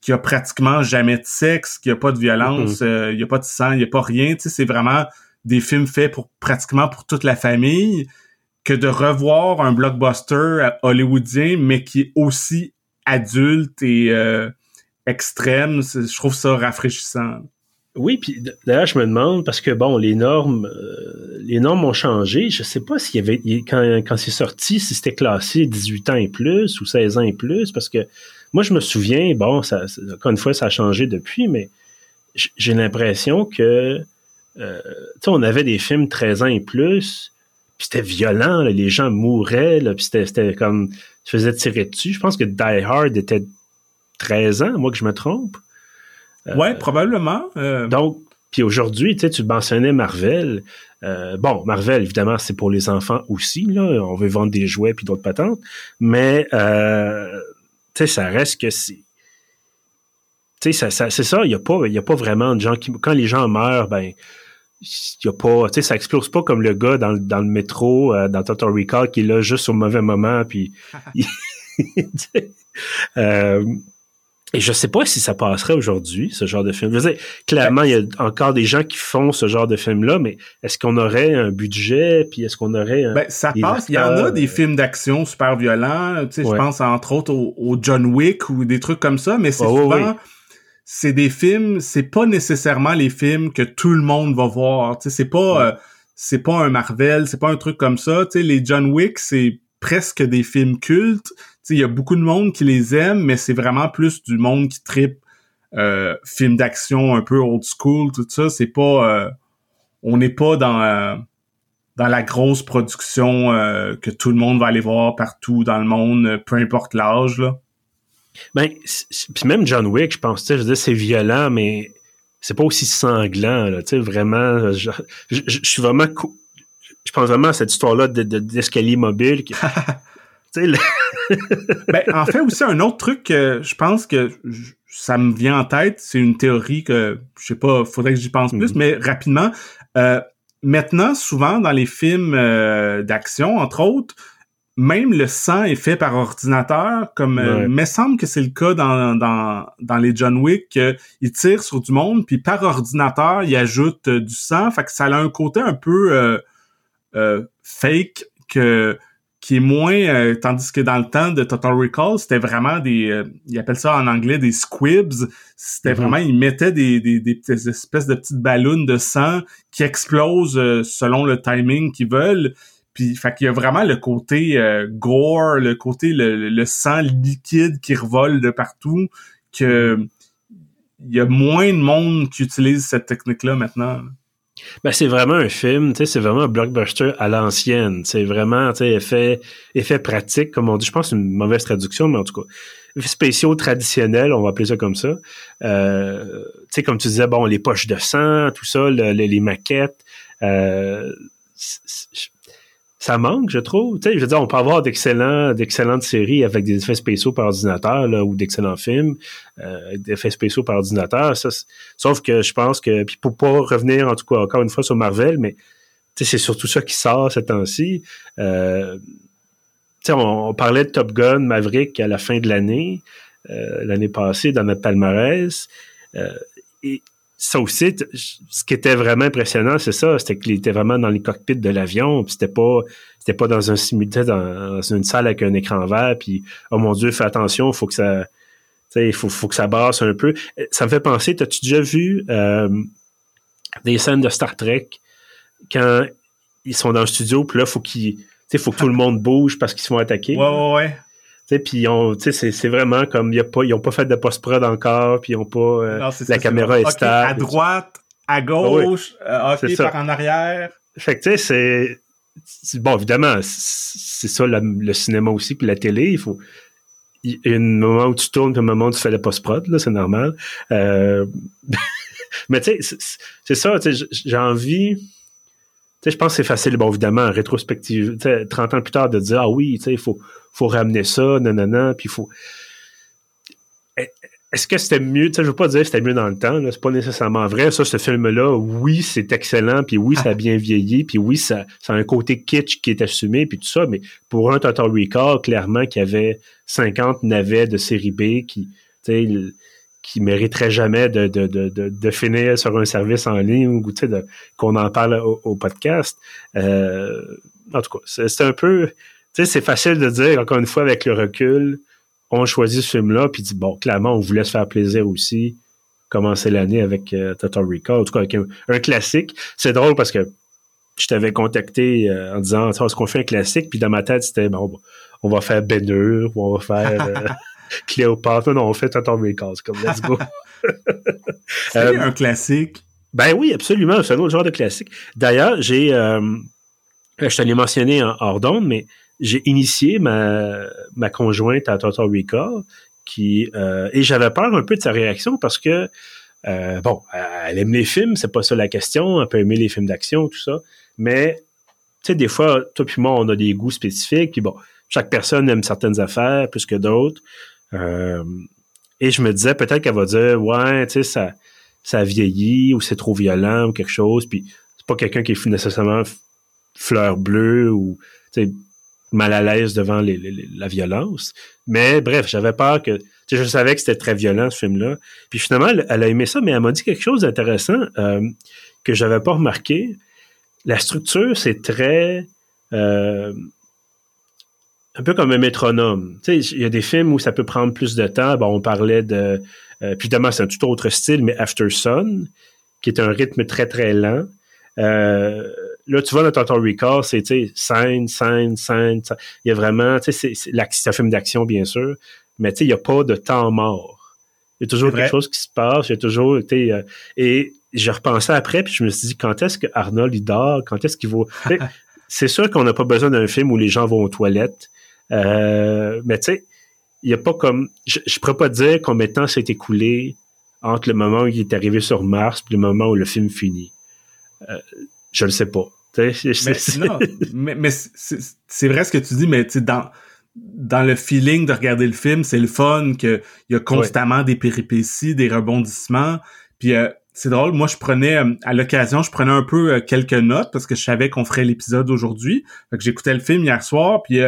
qu'il y a pratiquement jamais de sexe, qu'il n'y a pas de violence, euh, il n'y a pas de sang, il n'y a pas rien. Tu sais, c'est vraiment des films faits pour pratiquement pour toute la famille que de revoir un blockbuster hollywoodien, mais qui est aussi adulte et euh, extrême. Je trouve ça rafraîchissant. Oui, puis d'ailleurs, je me demande, parce que bon, les normes, euh, les normes ont changé. Je sais pas s'il y avait, quand, quand c'est sorti, si c'était classé 18 ans et plus ou 16 ans et plus, parce que moi, je me souviens, bon, ça, encore une fois, ça a changé depuis, mais j'ai l'impression que, euh, tu sais, on avait des films 13 ans et plus, puis c'était violent, les gens mouraient, puis c'était comme, tu faisais tirer dessus. Je pense que Die Hard était 13 ans, moi que je me trompe. Euh, ouais, probablement. Euh. Donc, puis aujourd'hui, tu sais, tu mentionnais Marvel. Euh, bon, Marvel, évidemment, c'est pour les enfants aussi. Là, on veut vendre des jouets puis d'autres patentes, mais tu sais, ça reste que c'est tu sais, ça, c'est ça, il n'y a, pas, y a pas vraiment de gens qui. Quand les gens meurent, ben, il y a pas. Tu sais, ça explose pas comme le gars dans, dans le métro, dans Total Recall, qui est là juste au mauvais moment, puis. *laughs* euh, et je sais pas si ça passerait aujourd'hui, ce genre de film. Je veux dire, clairement, il y a encore des gens qui font ce genre de film-là, mais est-ce qu'on aurait un budget, puis est-ce qu'on aurait un, Ben, ça passe. Il y en a des films d'action super violents. Tu sais, je pense entre autres au, John Wick ou des trucs comme ça, mais c'est souvent, c'est des films, c'est pas nécessairement les films que tout le monde va voir. Tu sais, c'est pas, euh, c'est pas un Marvel, c'est pas un truc comme ça. Tu sais, les John Wick, c'est presque des films cultes il y a beaucoup de monde qui les aime, mais c'est vraiment plus du monde qui tripe euh, film d'action un peu old school, tout ça. C'est pas, euh, on n'est pas dans euh, dans la grosse production euh, que tout le monde va aller voir partout dans le monde, peu importe l'âge là. Ben, puis même John Wick, je pense, je veux c'est violent, mais c'est pas aussi sanglant, là, tu sais, vraiment, je, suis vraiment, je pense vraiment à cette histoire-là d'escalier de, mobile. *laughs* ben, en fait, aussi, un autre truc que je pense que ça me vient en tête, c'est une théorie que, je sais pas, faudrait que j'y pense plus, mhm. mais rapidement, euh, maintenant, souvent, dans les films euh, d'action, entre autres, même le sang est fait par ordinateur, comme euh, il me semble que c'est le cas dans, dans, dans les John Wick, ils tirent sur du monde, puis par ordinateur, ils ajoutent du sang, fait que ça a un côté un peu fake que qui est moins euh, tandis que dans le temps de Total Recall c'était vraiment des euh, ils appellent ça en anglais des squibs. C'était mhm. vraiment ils mettaient des, des, des espèces de petites ballons de sang qui explosent euh, selon le timing qu'ils veulent puis fait qu'il y a vraiment le côté gore le côté le, le, sang liquide qui revole de partout que il y a moins de monde qui utilise cette technique là maintenant ben, c'est vraiment un film, c'est vraiment un blockbuster à l'ancienne. C'est vraiment effet, effet pratique, comme on dit. Je pense que c'est une mauvaise traduction, mais en tout cas, spéciaux traditionnels, on va appeler ça comme ça. Euh, comme tu disais, bon, les poches de sang, tout ça, les maquettes. Euh, ça manque, je trouve. Tu sais, je veux dire, on peut avoir d'excellents, d'excellentes séries avec des effets spéciaux par ordinateur, là, ou d'excellents films, euh, effets spéciaux par ordinateur. Ça, sauf que je pense que, puis pour pas revenir, en tout cas, encore une fois sur Marvel, mais tu sais, c'est surtout ça qui sort ces temps-ci. Euh, tu sais, on, parlait de Top Gun, Maverick à la fin de l'année, euh, l'année passée, dans notre palmarès. Euh, et ça aussi, ce qui était vraiment impressionnant, c'est ça, c'était qu'il était vraiment dans les cockpits de l'avion, puis c'était pas, c'était pas dans un simulateur, dans une salle avec un écran vert, puis oh mon Dieu, fais attention, faut que ça, il faut, faut que ça brasse un peu. Ça me fait penser, t'as-tu déjà vu euh, des scènes de Star Trek quand ils sont dans le studio, puis là, faut qu'ils, faut que tout le monde bouge parce qu'ils se font attaquer? Ouais, ouais, ouais puis c'est vraiment comme y a pas, ils ont pas fait de post-prod encore, puis ils ont pas euh, la caméra est stable. À droite, à ah gauche, euh, ok, par en arrière. Fait que tu sais, c'est bon évidemment, c'est ça le cinéma aussi puis la télé, il faut il y a un moment où tu tournes, puis un moment où tu fais le post-prod, là, c'est normal. Euh... *laughs* mais tu sais, c'est ça, j'ai envie sais, je pense que c'est facile, bon, évidemment, en rétrospective, 30 ans plus tard, de dire, ah oui, tu sais, il faut, faut ramener ça, non, non, non, puis il faut... Est-ce que c'était mieux, tu sais, je veux pas dire que c'était mieux dans le temps, c'est pas nécessairement vrai. Ça, ce film-là, oui, c'est excellent, puis oui, ça a *laughs* bien vieilli, puis oui, ça, ça a un côté kitsch qui est assumé, puis tout ça, mais pour un Total Recall, clairement, qu'il y avait 50 navets de série B qui, tu sais, qui mériterait jamais de, de, de, de, finir sur un service en ligne ou qu'on en parle au, podcast. Euh, en tout cas, c'est un peu. C'est facile de dire, encore une fois, avec le recul, on choisit ce film-là, puis dit bon, clairement, on voulait se faire plaisir aussi, commencer l'année avec euh, Total Recall, en tout cas avec un, classique. C'est drôle parce que je t'avais contacté euh, en disant est-ce qu'on fait un classique? Puis dans ma tête, c'était bon, on va faire Ben ou on va faire. *laughs* Cléopâtre. Non, on fait Total Recall. C'est comme, let's go. *laughs* c'est euh, un classique. Ben oui, absolument. C'est un autre genre de classique. D'ailleurs, j'ai, euh, je te l'ai mentionné en hors d'onde, mais j'ai initié ma, ma conjointe à Total Recall qui, euh, et j'avais peur un peu de sa réaction parce que, euh, bon, elle aime les films, c'est pas ça la question. Elle peut aimer les films d'action, tout ça. Mais, tu sais, des fois, toi puis moi, on a des goûts spécifiques. Puis bon, chaque personne aime certaines affaires plus que d'autres. Euh, et je me disais peut-être qu'elle va dire ouais, tu sais, ça, ça vieillit ou c'est trop violent ou quelque chose. Puis c'est pas quelqu'un qui est nécessairement fleur bleue ou mal à l'aise devant la violence. Mais bref, j'avais peur que. Je savais que c'était très violent ce film-là. Puis finalement, elle, a aimé ça, mais elle m'a dit quelque chose d'intéressant euh, que j'avais pas remarqué. La structure, c'est très. Euh, un peu comme un métronome. Tu sais, il y a des films où ça peut prendre plus de temps. Bon, on parlait de... Euh, puis évidemment, c'est un tout autre style, mais After Sun, qui est un rythme très, très lent. Euh, là, tu vois, dans Total Recall, c'est, tu sais, scène, scène, scène. Il y a vraiment... Tu sais, c'est un film d'action, bien sûr, mais tu sais, il n'y a pas de temps mort. Il y a toujours quelque chose qui se passe. Il y a toujours... Tu euh, et je repensais après, puis je me suis dit, quand est-ce que Arnold, il dort? Quand est-ce qu'il va... *laughs* c'est sûr qu'on n'a pas besoin d'un film où les gens vont aux toilettes. Euh, mais tu sais, il n'y a pas comme. Je ne pourrais pas dire combien de temps s'est écoulé entre le moment où il est arrivé sur Mars et le moment où le film finit. Euh, je ne sais pas. *laughs* mais, mais, c'est vrai ce que tu dis, mais tu dans dans le feeling de regarder le film, c'est le fun qu'il y a constamment des péripéties, des rebondissements. Puis euh, c'est drôle, moi je prenais à l'occasion, je prenais un peu quelques notes parce que je savais qu'on ferait l'épisode aujourd'hui. Fait que j'écoutais le film hier soir, puis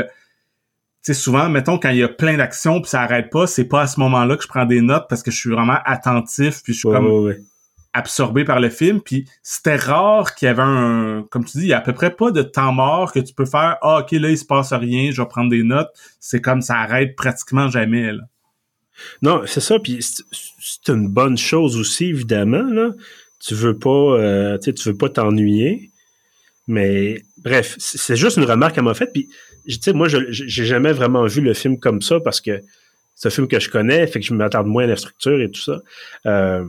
sais, souvent, mettons, quand il y a plein d'actions puis ça arrête pas, c'est pas à ce moment-là que je prends des notes parce que je suis vraiment attentif puis je suis comme... absorbé par le film. Puis c'était rare qu'il y avait un, comme tu dis, il y a à peu près pas de temps mort que tu peux faire. Ah, ok, là il se passe rien, je vais prendre des notes. C'est comme ça arrête pratiquement jamais. Là. Non, c'est ça. Puis c'est une bonne chose aussi, évidemment. Là. Tu veux pas, euh, tu veux pas t'ennuyer. Mais bref, c'est juste une remarque qu'elle m'a faite. Puis, tu sais, moi, j'ai jamais vraiment vu le film comme ça parce que c'est un film que je connais, fait que je m'attarde moins à la structure et tout ça. Euh,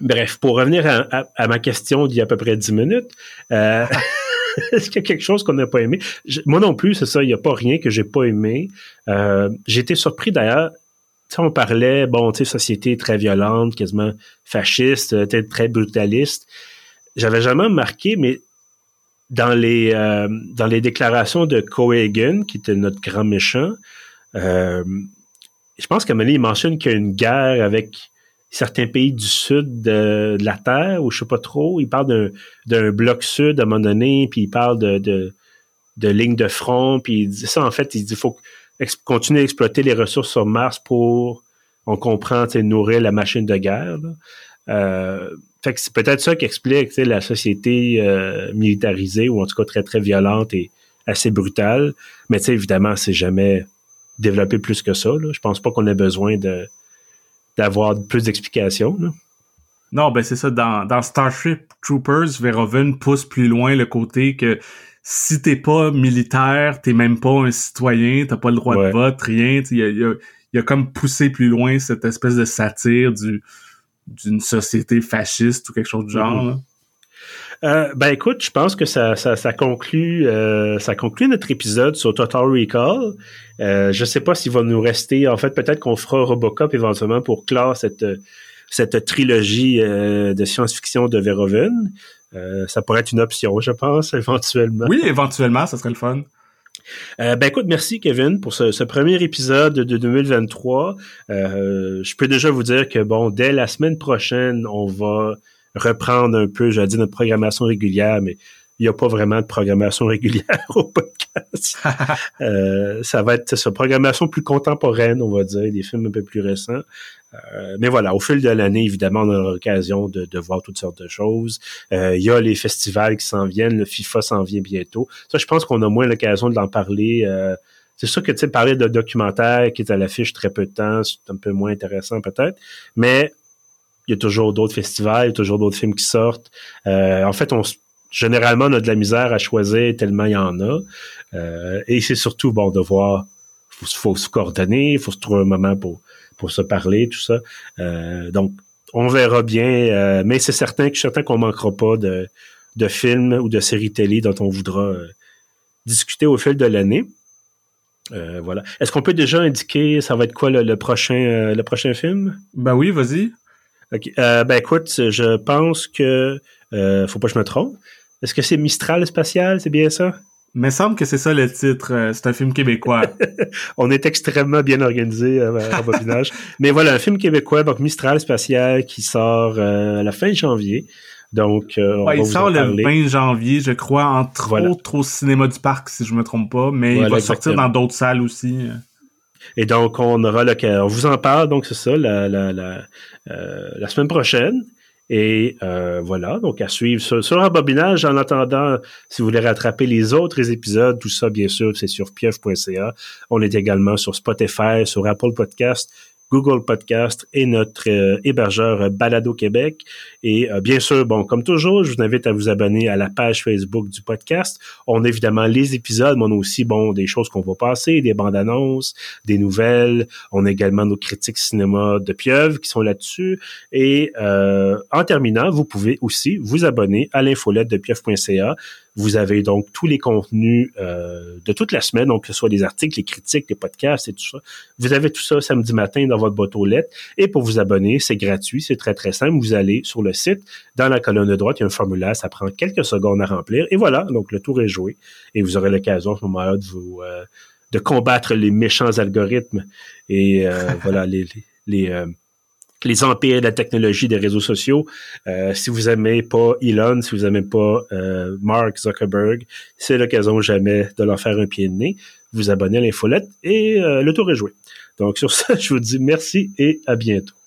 bref, pour revenir à, ma question d'il y a à peu près 10 minutes, euh, *laughs* est-ce qu'il y a quelque chose qu'on n'a pas aimé? moi non plus, c'est ça, il n'y a pas rien que j'ai pas aimé. Euh, j'ai été surpris d'ailleurs sais, on parlait, bon, tu sais, société très violente, quasiment fasciste, euh, très brutaliste. J'avais jamais remarqué, mais dans les euh, dans les déclarations de Cohagen, qui était notre grand méchant, euh, je pense qu'à un moment il mentionne qu'il y a une guerre avec certains pays du sud de, la Terre, ou je sais pas trop. Il parle d'un bloc sud à un moment donné, puis il parle de, de, de ligne de front, puis il dit ça, en fait, il dit faut continuer à exploiter les ressources sur Mars pour, on comprend, nourrir la machine de guerre. Euh, fait que c'est peut-être ça qui explique la société euh, militarisée, ou en tout cas très, très violente et assez brutale. Mais évidemment, c'est jamais développé plus que ça. Là. Je pense pas qu'on ait besoin de d'avoir plus d'explications. Non, ben c'est ça. Dans, dans Starship Troopers, Verhoeven pousse plus loin le côté que si t'es pas militaire, t'es même pas un citoyen, t'as pas le droit de vote, rien. Il y a, comme poussé plus loin cette espèce de satire du d'une société fasciste ou quelque chose du genre. Mm-hmm. Euh, ben écoute, je pense que ça, ça, conclut euh, ça conclut notre épisode sur Total Recall. Euh, je sais pas s'il va nous rester. En fait, peut-être qu'on fera Robocop éventuellement pour clore cette cette trilogie euh, de science-fiction de Verhoeven. Ça pourrait être une option, je pense, *laughs* éventuellement. Oui, éventuellement, ça serait le fun. Euh, ben écoute, merci Kevin pour ce, premier épisode de 2023. je peux déjà vous dire que bon, dès la semaine prochaine, on va reprendre un peu, j'allais dire notre programmation régulière, mais il n'y a pas vraiment de programmation régulière *laughs* au podcast. *laughs* ça va être sa programmation plus contemporaine, on va dire, des films un peu plus récents. Euh, mais voilà, au fil de l'année, évidemment, on a l'occasion de, voir toutes sortes de choses. Euh, il y a les festivals qui s'en viennent, le FIFA s'en vient bientôt. Ça, je pense qu'on a moins l'occasion d'en parler. Euh, c'est sûr que tu sais, parler de documentaire qui est à l'affiche très peu de temps, c'est un peu moins intéressant peut-être. Mais il y a toujours d'autres festivals, il y a toujours d'autres films qui sortent. en fait, on généralement on a de la misère à choisir tellement il y en a. et c'est surtout bon de voir, faut, faut se coordonner, il faut se trouver un moment pour pour se parler, tout ça. Euh, donc, on verra bien, euh, mais c'est certain que je suis certain qu'on manquera pas de, de films ou de séries télé dont on voudra euh, discuter au fil de l'année. voilà. Est-ce qu'on peut déjà indiquer ça va être quoi le, prochain le prochain film? Ben oui, vas-y. Ok. ben écoute, je pense que faut pas que je me trompe. Est-ce que c'est Mistral spatial, c'est bien ça? Mais semble que c'est ça le titre. Euh, c'est un film québécois. *laughs* on est extrêmement bien organisé euh, à bobinage. *laughs* Mais voilà, un film québécois, donc Mistral spatial, qui sort euh, à la fin janvier. Donc, on il sort le 20 janvier, je crois, entre autres au cinéma du parc, si je me trompe pas, mais il va sortir dans d'autres salles aussi. Et donc, on aura le, on vous en parle, donc c'est ça, la, la, la, la semaine prochaine. Et euh, voilà, donc à suivre sur, sur un bobinage. En attendant, si vous voulez rattraper les autres épisodes, tout ça, bien sûr, c'est sur pieuf.ca. On est également sur Spotify, sur Apple Podcast, Google Podcast et notre euh, hébergeur Balado Québec. Et euh, bien sûr, bon, comme toujours, je vous invite à vous abonner à la page Facebook du podcast. On a évidemment les épisodes, mais on a aussi, bon, des choses qu'on va passer, des bandes annonces, des nouvelles. On a également nos critiques cinéma de Pieuvre qui sont là-dessus. Et euh, en terminant, vous pouvez aussi vous abonner à l'infolette de pieuvre.ca vous avez donc tous les contenus euh, de toute la semaine, donc que ce soit des articles, les critiques, les podcasts et tout ça. Vous avez tout ça samedi matin dans votre boîte aux lettres. Et pour vous abonner, c'est gratuit, c'est très très simple. Vous allez sur le site, dans la colonne de droite, il y a un formulaire, ça prend quelques secondes à remplir. Et voilà, donc le tour est joué. Et vous aurez l'occasion à ce moment-là de vous euh, de combattre les méchants algorithmes et euh, *laughs* voilà les les, les empires de la technologie des réseaux sociaux. Euh, si vous aimez pas Elon, si vous aimez pas euh, Mark Zuckerberg, c'est l'occasion jamais de leur faire un pied de nez. Vous abonnez à l'infolette et euh, le tour est joué. Donc sur ça, *laughs* je vous dis merci et à bientôt.